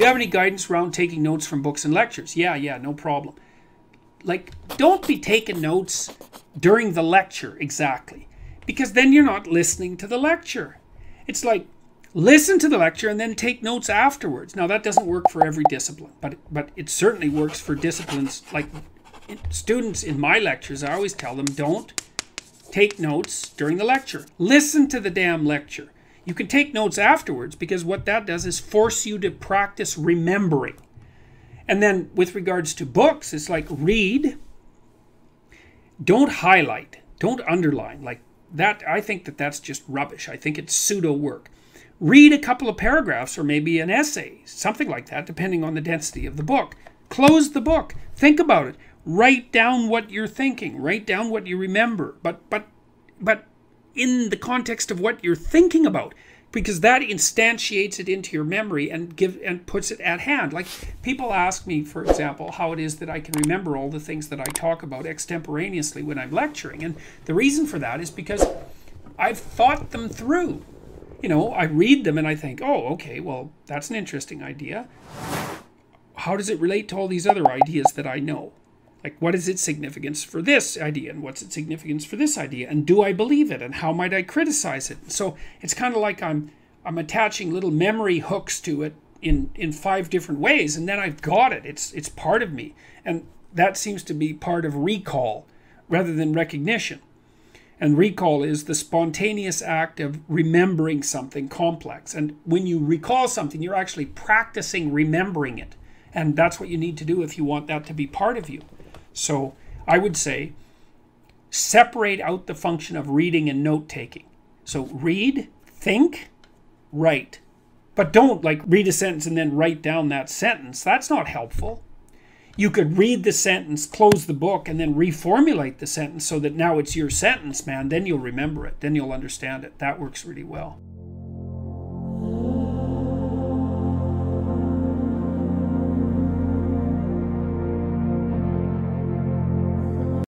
you have any guidance around taking notes from books and lectures? Yeah, yeah, no problem. Like, don't be taking notes during the lecture exactly, because then you're not listening to the lecture. It's like, listen to the lecture and then take notes afterwards. Now, that doesn't work for every discipline, but, but it certainly works for disciplines like students in my lectures. I always tell them don't take notes during the lecture, listen to the damn lecture. You can take notes afterwards because what that does is force you to practice remembering. And then with regards to books, it's like read, don't highlight, don't underline. Like that, I think that that's just rubbish. I think it's pseudo work. Read a couple of paragraphs or maybe an essay, something like that, depending on the density of the book. Close the book. Think about it. Write down what you're thinking. Write down what you remember. But but but in the context of what you're thinking about because that instantiates it into your memory and give and puts it at hand. Like people ask me for example how it is that i can remember all the things that i talk about extemporaneously when i'm lecturing. And the reason for that is because i've thought them through. You know i read them and i think oh okay well that's an interesting idea. How does it relate to all these other ideas that i know like, what is its significance for this idea, and what's its significance for this idea, and do I believe it, and how might I criticize it? So it's kind of like I'm I'm attaching little memory hooks to it in in five different ways, and then I've got it. It's it's part of me, and that seems to be part of recall rather than recognition. And recall is the spontaneous act of remembering something complex. And when you recall something, you're actually practicing remembering it. And that's what you need to do if you want that to be part of you. So I would say separate out the function of reading and note taking. So read, think, write. But don't like read a sentence and then write down that sentence. That's not helpful. You could read the sentence, close the book, and then reformulate the sentence so that now it's your sentence, man. Then you'll remember it. Then you'll understand it. That works really well.